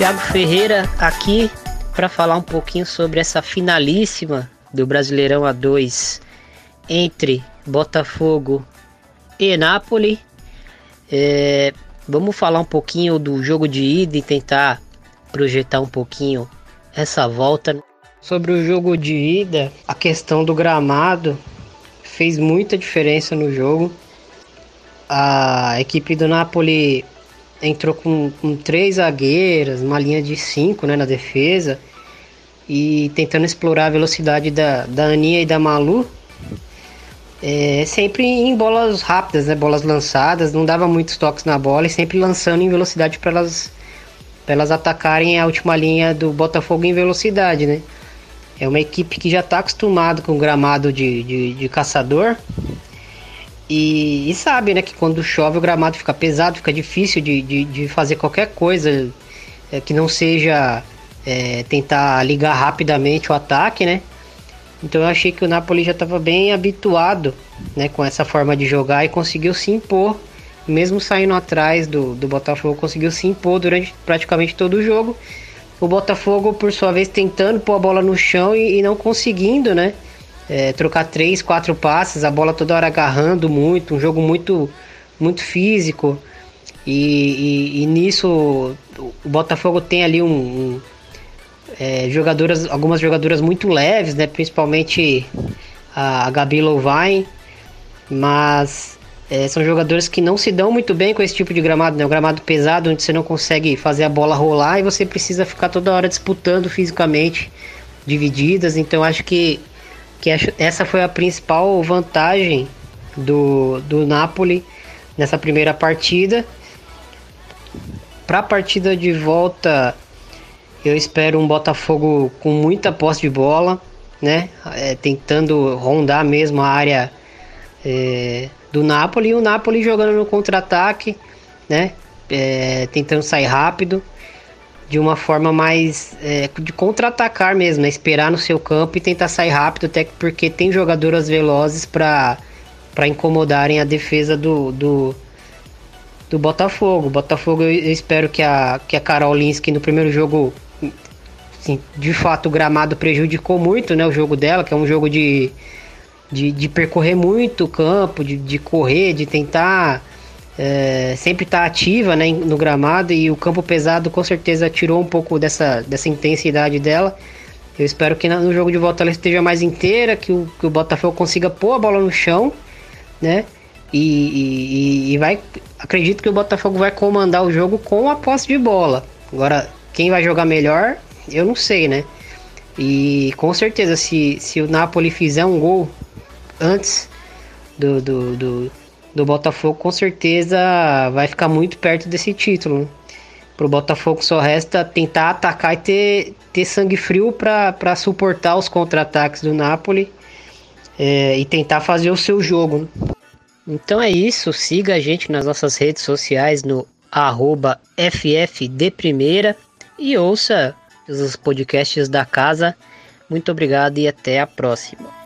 Tiago Ferreira aqui para falar um pouquinho sobre essa finalíssima do Brasileirão A2 entre Botafogo e Nápoles. É, vamos falar um pouquinho do jogo de ida e tentar projetar um pouquinho essa volta. Sobre o jogo de ida, a questão do gramado fez muita diferença no jogo. A equipe do Napoli entrou com, com três zagueiras, uma linha de cinco né, na defesa e tentando explorar a velocidade da, da Aninha e da Malu. É, sempre em bolas rápidas, né, bolas lançadas, não dava muitos toques na bola e sempre lançando em velocidade para elas, elas atacarem a última linha do Botafogo em velocidade. Né? É uma equipe que já está acostumada com gramado de, de, de caçador e, e, sabe, né, que quando chove o gramado fica pesado, fica difícil de, de, de fazer qualquer coisa é, que não seja é, tentar ligar rapidamente o ataque, né? Então eu achei que o Napoli já estava bem habituado né, com essa forma de jogar e conseguiu se impor, mesmo saindo atrás do, do Botafogo, conseguiu se impor durante praticamente todo o jogo. O Botafogo, por sua vez, tentando pôr a bola no chão e, e não conseguindo, né? É, trocar três, quatro passes, a bola toda hora agarrando muito, um jogo muito, muito físico. E, e, e nisso o Botafogo tem ali um, um é, jogadoras, algumas jogadoras muito leves, né? Principalmente a, a Gabi Louvain, mas é, são jogadores que não se dão muito bem com esse tipo de gramado, né? Um gramado pesado onde você não consegue fazer a bola rolar e você precisa ficar toda hora disputando fisicamente divididas. Então acho que que essa foi a principal vantagem do, do Napoli nessa primeira partida. Para a partida de volta, eu espero um Botafogo com muita posse de bola, né? É, tentando rondar mesmo a área é, do Napoli e o Napoli jogando no contra-ataque, né? É, tentando sair rápido de uma forma mais é, de contra-atacar mesmo, né? esperar no seu campo e tentar sair rápido, até porque tem jogadoras velozes para incomodarem a defesa do, do, do Botafogo. Botafogo eu, eu, espero que a, que a Carol Linsky no primeiro jogo, assim, de fato o gramado prejudicou muito né, o jogo dela, que é um jogo de, de, de percorrer muito o campo, de, de correr, de tentar é, sempre está ativa né, no gramado e o campo pesado com certeza tirou um pouco dessa, dessa intensidade dela. Eu espero que no jogo de volta ela esteja mais inteira, que o, que o Botafogo consiga pôr a bola no chão, né? E, e, e vai. Acredito que o Botafogo vai comandar o jogo com a posse de bola. Agora, quem vai jogar melhor, eu não sei, né? E com certeza, se, se o Napoli fizer um gol antes do, do, do, do Botafogo, com certeza vai ficar muito perto desse título. Né? Pro Botafogo só resta tentar atacar e ter, ter sangue frio para suportar os contra-ataques do Napoli é, e tentar fazer o seu jogo. Né? Então é isso, siga a gente nas nossas redes sociais no arroba FFDprimeira e ouça os podcasts da casa. Muito obrigado e até a próxima.